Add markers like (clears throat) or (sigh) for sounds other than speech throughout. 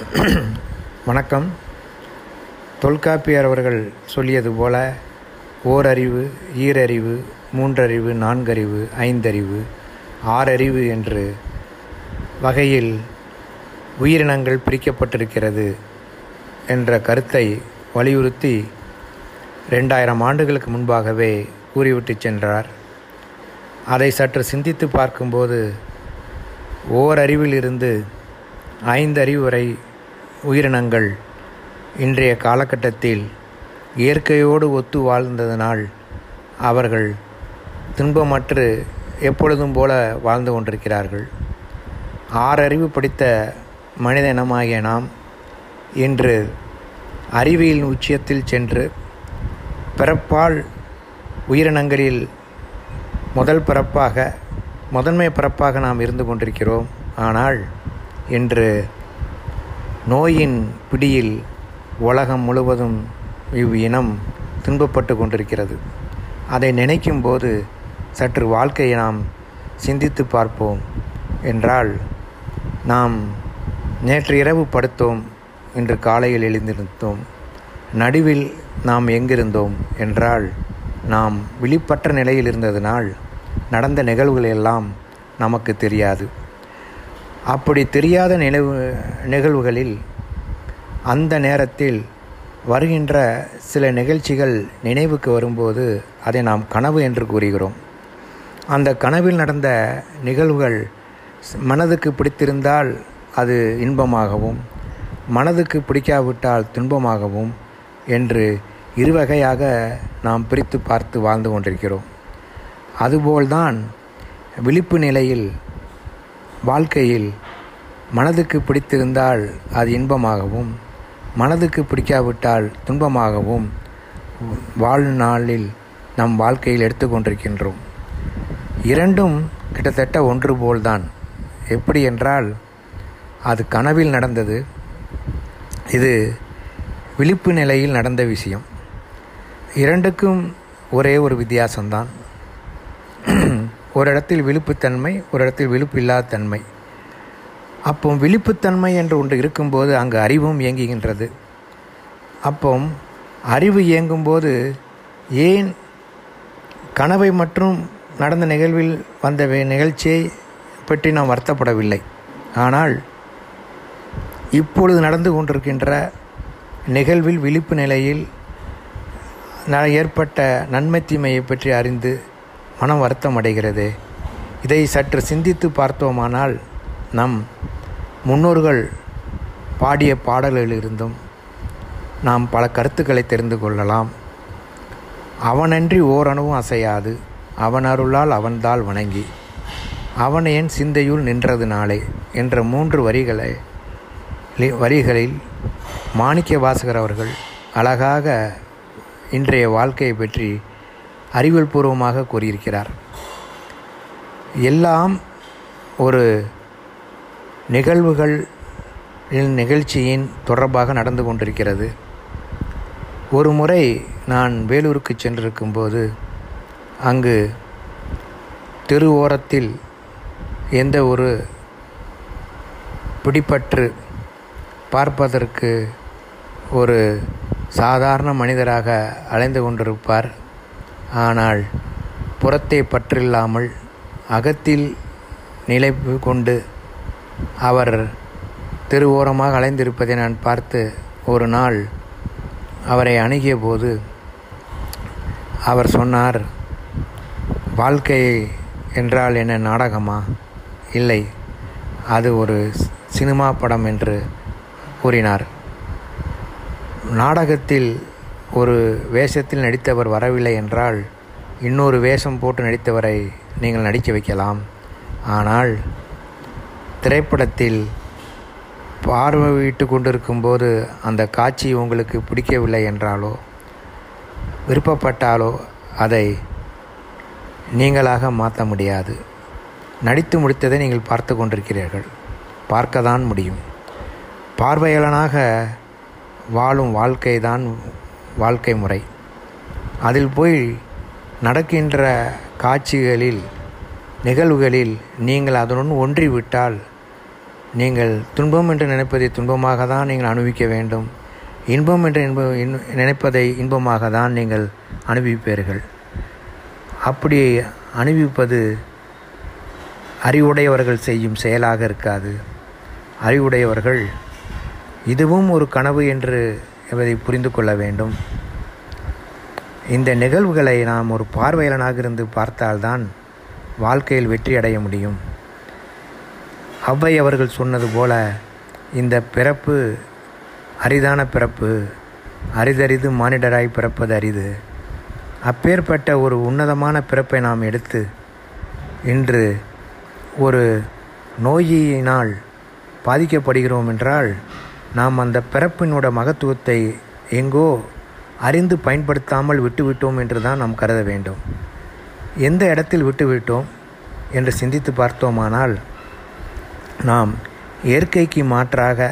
(clears throat) வணக்கம். தொல்காப்பியர் அவர்கள் சொல்லியது போல ஓரறிவு ஈரறிவு மூன்றறிவு நான்கறிவு ஐந்தறிவு ஆறறிவு என்று வகையில் உயிரினங்கள் பிரிக்கப்பட்டிருக்கிறது என்ற கருத்தை வலியுறுத்தி ரெண்டாயிரம் ஆண்டுகளுக்கு முன்பாகவே கூறிவிட்டு சென்றார். அதை சற்று சிந்தித்து பார்க்கும்போது ஓரறிவிலிருந்து ஐந்தறிவு வரை உயிரினங்கள் இன்றைய காலகட்டத்தில் இயற்கையோடு ஒத்து வாழ்ந்ததனால் அவர்கள் துன்பமற்று எப்பொழுதும் போல வாழ்ந்து கொண்டிருக்கிறார்கள். ஆறறிவு படித்த மனித இனமாகிய நாம் இன்று அறிவியலின் உச்சியத்தில் சென்று பிறப்பால் உயிரினங்களில் முதல் பிறப்பாக முதன்மை பிறப்பாக நாம் இருந்து கொண்டிருக்கிறோம். ஆனால் இன்று நோயின் பிடியில் உலகம் முழுவதும் இவ் இனம் துன்பப்பட்டு கொண்டிருக்கிறது. அதை நினைக்கும் போது சற்று வாழ்க்கையை நாம் சிந்தித்து பார்ப்போம் என்றால் நாம் நேற்று இரவு படுத்தோம் இன்று காலையில் எழுந்திருந்தோம். நடுவில் நாம் எங்கிருந்தோம் என்றால் நாம் விழிப்பற்ற நிலையில் இருந்ததினால் நடந்த நிகழ்வுகள் எல்லாம் நமக்கு தெரியாது. அப்படி தெரியாத நினைவு நிகழ்வுகளில் அந்த நேரத்தில் வருகின்ற சில நிகழ்ச்சிகள் நினைவுக்கு வரும்போது அதை நாம் கனவு என்று கூறுகிறோம். அந்த கனவில் நடந்த நிகழ்வுகள் மனதுக்கு பிடித்திருந்தால் அது இன்பமாகவும் மனதுக்கு பிடிக்காவிட்டால் துன்பமாகவும் என்று இருவகையாக நாம் பிரித்து பார்த்து வாழ்ந்து கொண்டிருக்கிறோம். அதுபோல்தான் விழிப்பு நிலையில் வாழ்க்கையில் மனதுக்கு பிடித்திருந்தால் அது இன்பமாகவும் மனதுக்கு பிடிக்காவிட்டால் துன்பமாகவும் வாழ்நாளில் நம் வாழ்க்கையில் எடுத்துக்கொண்டிருக்கின்றோம் இரண்டும் கிட்டத்தட்ட ஒன்று போல்தான். எப்படி என்றால் அது கனவில் நடந்தது. இது விழிப்பு நிலையில் நடந்த விஷயம். இரண்டுக்கும் ஒரே ஒரு வித்தியாசம்தான். ஒரு இடத்தில் விழிப்புத்தன்மை ஒரு இடத்தில் விழிப்பு இல்லாத தன்மை அப்போ விழிப்புத்தன்மை என்று ஒன்று இருக்கும்போது அங்கு அறிவும் இயங்குகின்றது. அப்போ அறிவு இயங்கும்போது ஏன் கனவை மற்றும் நடந்த நிகழ்வில் வந்த நிகழ்ச்சியை பற்றி நாம் வருத்தப்படவில்லை. ஆனால் இப்பொழுது நடந்து கொண்டிருக்கின்ற நிகழ்வில் விழிப்பு நிலையில் ஏற்பட்ட நன்மை தீமையை பற்றி அறிந்து மனம் வருத்தம் அடைகிறது இதை சற்று சிந்தித்து பார்த்தோமானால் நம் முன்னோர்கள் பாடிய பாடல்களிலிருந்தும் நாம் பல கருத்துக்களை தெரிந்து கொள்ளலாம். அவனன்றி ஓரணுவும் அசையாது. அவன் அருளால் அவன்தால் வணங்கி அவன் என் சிந்தையுள் நின்றது நாளே என்ற மூன்று வரிகளை வரிகளில் மாணிக்க வாசகர் அவர்கள் அழகாக இன்றைய வாழ்க்கையை பற்றி அறிவியல் பூர்வமாக கூறியிருக்கிறார். எல்லாம் ஒரு நிகழ்வுகள் நிகழ்ச்சியின் தொடர்பாக நடந்து கொண்டிருக்கிறது. ஒரு முறை நான் வேலூருக்கு சென்றிருக்கும்போது அங்கு தெரு ஓரத்தில் எந்த ஒரு பிடிப்பற்று பார்ப்பதற்கு ஒரு சாதாரண மனிதராக அலைந்து கொண்டிருப்பார். ஆனால் புறத்தை பற்றில்லாமல் அகத்தில் நிலை கொண்டு அவர் திருவோரமாக அலைந்திருப்பதை நான் பார்த்து ஒரு நாள் அவரை அணுகிய போது அவர் சொன்னார் வாழ்க்கை என்றால் என்ன நாடகமா? இல்லை அது ஒரு சினிமா படம் என்று கூறினார். நாடகத்தில் ஒரு வேஷத்தில் நடித்தவர் வரவில்லை என்றால் இன்னொரு வேஷம் போட்டு நடித்தவரை நீங்கள் நடிக்க வைக்கலாம். ஆனால் திரைப்படத்தில் பார்வையிட்டு கொண்டிருக்கும்போது அந்த காட்சி உங்களுக்கு பிடிக்கவில்லை என்றாலோ விருப்பப்பட்டாலோ அதை நீங்களாக மாற்ற முடியாது. நடித்து முடித்ததை நீங்கள் பார்த்து கொண்டிருக்கிறீர்கள். பார்க்க தான் முடியும். பார்வையாளனாக வாழும் வாழ்க்கை தான் வாழ்க்கை முறை. அதில் போய் நடக்கின்ற காட்சிகளில் நிகழ்வுகளில் நீங்கள் அதனுடன் ஒன்றிவிட்டால் நீங்கள் துன்பம் என்று நினைப்பதை துன்பமாக தான் நீங்கள் அனுபவிக்க வேண்டும். இன்பம் என்று இன்ப நினைப்பதை இன்பமாக தான் நீங்கள் அனுபவிப்பீர்கள். அப்படி அனுபவிப்பது அறிவுடையவர்கள் செய்யும் செயலாக இருக்காது. அறிவுடையவர்கள் இதுவும் ஒரு கனவு என்று என்பதை புரிந்து கொள்ள வேண்டும். இந்த நிகழ்வுகளை நாம் ஒரு பார்வையாளனாக இருந்து பார்த்தால்தான் வாழ்க்கையில் வெற்றி அடைய முடியும். அவ்வை அவர்கள் சொன்னது போல இந்த பிறப்பு அரிதான பிறப்பு அரிதரிது மானிடராய் பிறப்பது அரிது. அப்பேற்பட்ட ஒரு உன்னதமான பிறப்பை நாம் எடுத்து இன்று ஒரு நோயினால் பாதிக்கப்படுகிறோம் என்றால் நாம் அந்த பிறப்பினோட மகத்துவத்தை எங்கோ அறிந்து பயன்படுத்தாமல் விட்டுவிட்டோம் என்று தான் நாம் கருத வேண்டும். எந்த இடத்தில் விட்டுவிட்டோம் என்று சிந்தித்து பார்த்தோமானால் நாம் இயற்கைக்கு மாற்றாக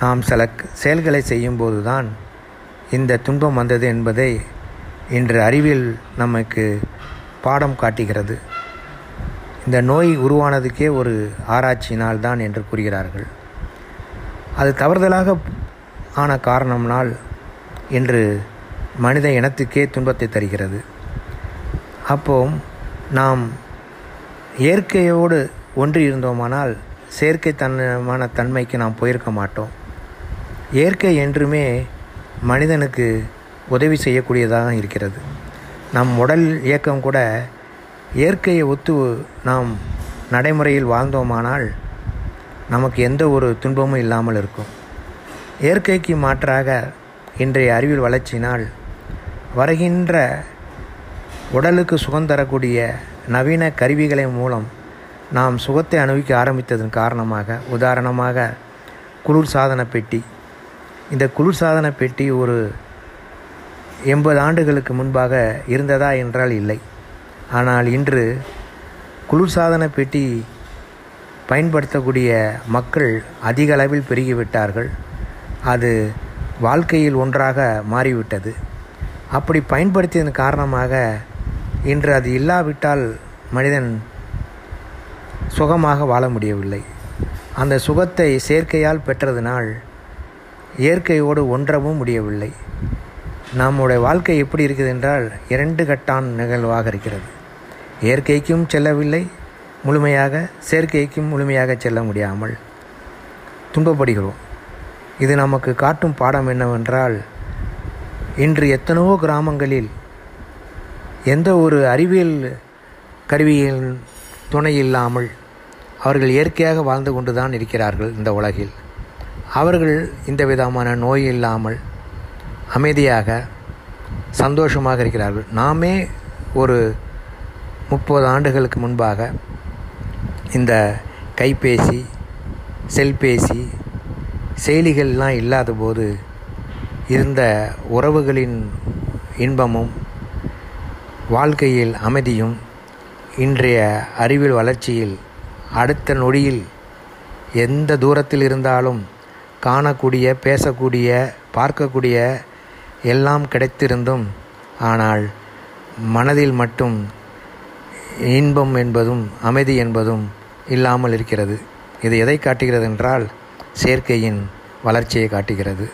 நாம் சில செயல்களை செய்யும்போது தான் இந்த துன்பம் வந்தது என்பதை இன்று அறிவியல் நமக்கு பாடம் காட்டுகிறது. இந்த நோய் உருவானதுக்கே ஒரு ஆராய்ச்சியினால் தான் என்று கூறுகிறார்கள். அது தவறுதலாக ஆன காரணம்னால் என்று மனித இனத்துக்கே துன்பத்தை தருகிறது. அப்போ நாம் இயற்கையோடு ஒன்று இருந்தோமானால் செயற்கை தன்மான தன்மைக்கு நாம் போயிருக்க மாட்டோம். இயற்கை என்றுமே மனிதனுக்கு உதவி செய்யக்கூடியதாக இருக்கிறது. நம் உடல் இயக்கம் கூட இயற்கையை ஒத்து நாம் நடைமுறையில் வாழ்ந்தோமானால் நமக்கு எந்த ஒரு துன்பமும் இல்லாமல் இருக்கும். இயற்கைக்கு மாற்றாக இன்றைய அறிவியல் வளர்ச்சினால் வருகின்ற உடலுக்கு சுகம் தரக்கூடிய நவீன கருவிகளின் மூலம் நாம் சுகத்தை அனுபவிக்க ஆரம்பித்ததன் காரணமாக உதாரணமாக குளிர் சாதன பெட்டி. இந்த குளிர் சாதன பெட்டி ஒரு எண்பது ஆண்டுகளுக்கு முன்பாக இருந்ததா என்றால் இல்லை. ஆனால் இன்று குளிர்சாதன பெட்டி பயன்படுத்தக்கூடிய மக்கள் அதிக அளவில் பெருகிவிட்டார்கள். அது வாழ்க்கையில் ஒன்றாக மாறிவிட்டது. அப்படி பயன்படுத்தியதன் காரணமாக இன்று அது இல்லாவிட்டால் மனிதன் சுகமாக வாழ முடியவில்லை. அந்த சுகத்தை செயற்கையால் பெற்றதினால் இயற்கையோடு ஒன்றவும் முடியவில்லை. நம்முடைய வாழ்க்கை எப்படி இருக்குது என்றால் இரண்டு கட்டான் நிகழ்வாக இருக்கிறது. இயற்கைக்கும் செல்லவில்லை முழுமையாக செயற்கைக்கும் முழுமையாக செல்ல முடியாமல் துன்பப்படுகிறோம். இது நமக்கு காட்டும் பாடம் என்னவென்றால் இன்று எத்தனையோ கிராமங்களில் எந்த ஒரு அறிவியல் கருவியின் துணை இல்லாமல் அவர்கள் இயற்கையாக வாழ்ந்து கொண்டு தான் இருக்கிறார்கள் இந்த உலகில். அவர்கள் இந்த விதமான நோய் இல்லாமல் அமைதியாக சந்தோஷமாக இருக்கிறார்கள். நாமே ஒரு முப்பது ஆண்டுகளுக்கு முன்பாக இந்த கைபேசி செல்பேசி செயலிகள்லாம் இல்லாத போது இருந்த உறவுகளின் இன்பமும் வாழ்க்கையில் அமைதியும் இன்றைய அறிவியல் வளர்ச்சியில் அடுத்த நொடியில் எந்த தூரத்தில் இருந்தாலும் காணக்கூடிய பேசக்கூடிய பார்க்கக்கூடிய எல்லாம் கிடைத்திருந்தும் ஆனால் மனதில் மட்டும் இன்பம் என்பதும் அமைதி என்பதும் இல்லாமல் இருக்கிறது. இது எதை காட்டுகிறது என்றால் செயற்கையின் வளர்ச்சியை காட்டுகிறது.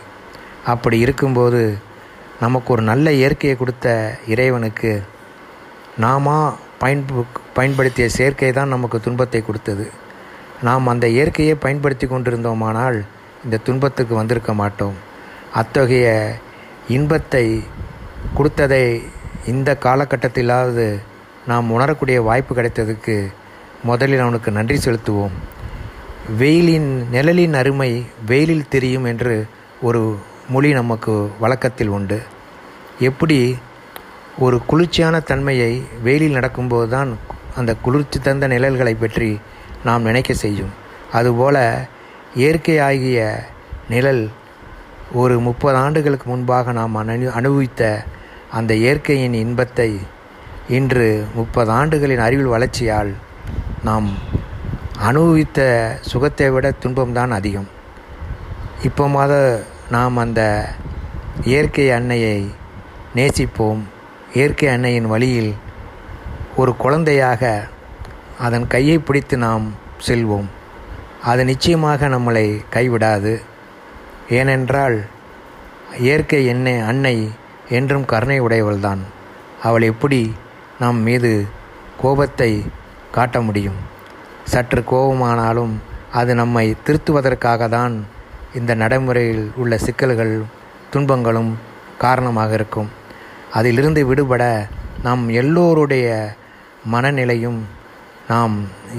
அப்படி இருக்கும்போது நமக்கு ஒரு நல்ல இயற்கையை கொடுத்த இறைவனுக்கு நாம பயன்பு பயன்படுத்திய செயற்கை தான் நமக்கு துன்பத்தை கொடுத்தது. நாம் அந்த இயற்கையை பயன்படுத்தி கொண்டிருந்தோமானால் இந்த துன்பத்துக்கு வந்திருக்க மாட்டோம். அத்தகைய இன்பத்தை கொடுத்ததை இந்த காலகட்டத்திலாவது நாம் உணரக்கூடிய வாய்ப்பு கிடைத்ததுக்கு முதலில் அவனுக்கு நன்றி செலுத்துவோம். வெயிலின் நிழலின் அருமை வெயிலில் தெரியும் என்று ஒரு மொழி நமக்கு வழக்கத்தில் உண்டு. எப்படி ஒரு குளிர்ச்சியான தன்மையை வெயிலில் நடக்கும்போது தான் அந்த குளிர்ச்சி தந்த நிழல்களை பற்றி நாம் நினைக்க செய்யும். அதுபோல இயற்கை ஆகிய நிழல் ஒரு முப்பது ஆண்டுகளுக்கு முன்பாக நாம் அனு அனுபவித்த அந்த இயற்கையின் இன்பத்தை இன்று முப்பது ஆண்டுகளின் அறிவியல் வளர்ச்சியால் நாம் அனுபவித்த சுகத்தை விட துன்பம்தான் அதிகம். இப்போமாத நாம் அந்த இயற்கை அன்னையை நேசிப்போம். இயற்கை அன்னையின் வழியில் ஒரு குழந்தையாக அதன் கையை பிடித்து நாம் செல்வோம். அது நிச்சயமாக நம்மளை கைவிடாது. ஏனென்றால் இயற்கை என்னை அன்னை என்றும் கருணை உடையவள்தான். அவள் எப்படி நம் மீது கோபத்தை காட்ட முடியும். சற்று கோபமானாலும் அது நம்மை திருத்துவதற்காக தான் இந்த நடைமுறையில் உள்ள சிக்கல்கள் துன்பங்களும் காரணமாக இருக்கும். அதிலிருந்து விடுபட நாம் எல்லோருடைய மனநிலையும் நாம்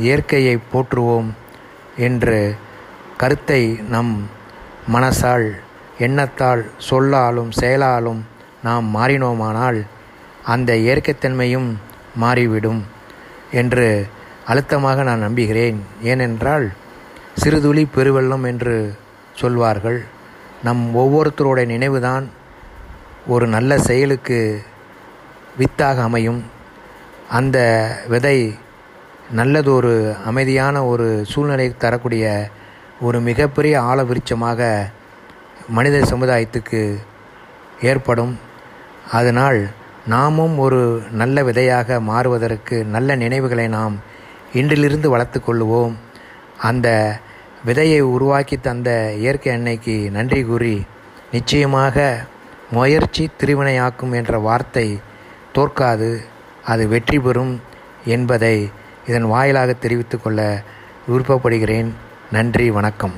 இயற்கையை போற்றுவோம் என்று கருத்தை நம் மனசால் எண்ணத்தால் சொல்லாலும் செயலாலும் நாம் மாறினோமானால் அந்த இயற்கைத்தன்மையும் மாறிவிடும். என்று அழுத்தமாக நான் நம்புகிறேன். ஏனென்றால் சிறுதுளி பெருவெள்ளம் என்று சொல்வார்கள். நம் ஒவ்வொருத்தருடைய நினைவுதான் ஒரு நல்ல செயலுக்கு வித்தாக அமையும். அந்த விதை நல்லதொரு அமைதியான ஒரு சூழ்நிலை தரக்கூடிய ஒரு மிகப்பெரிய ஆழவிருச்சமாக மனித சமுதாயத்துக்கு ஏற்படும். அதனால் நாமும் ஒரு நல்ல விதையாக மாறுவதற்கு நல்ல நினைவுகளை நாம் இன்றிலிருந்து வளர்த்து கொள்ளுவோம். அந்த விதையை உருவாக்கி தந்த இயற்கை அன்னைக்கு நன்றி கூறி நிச்சயமாக முயற்சி திருவினையாக்கும் என்ற வார்த்தை தோற்காது அது வெற்றி பெறும் என்பதை இதன் வாயிலாக தெரிவித்து கொள்ள விருப்பப்படுகிறேன். நன்றி வணக்கம்.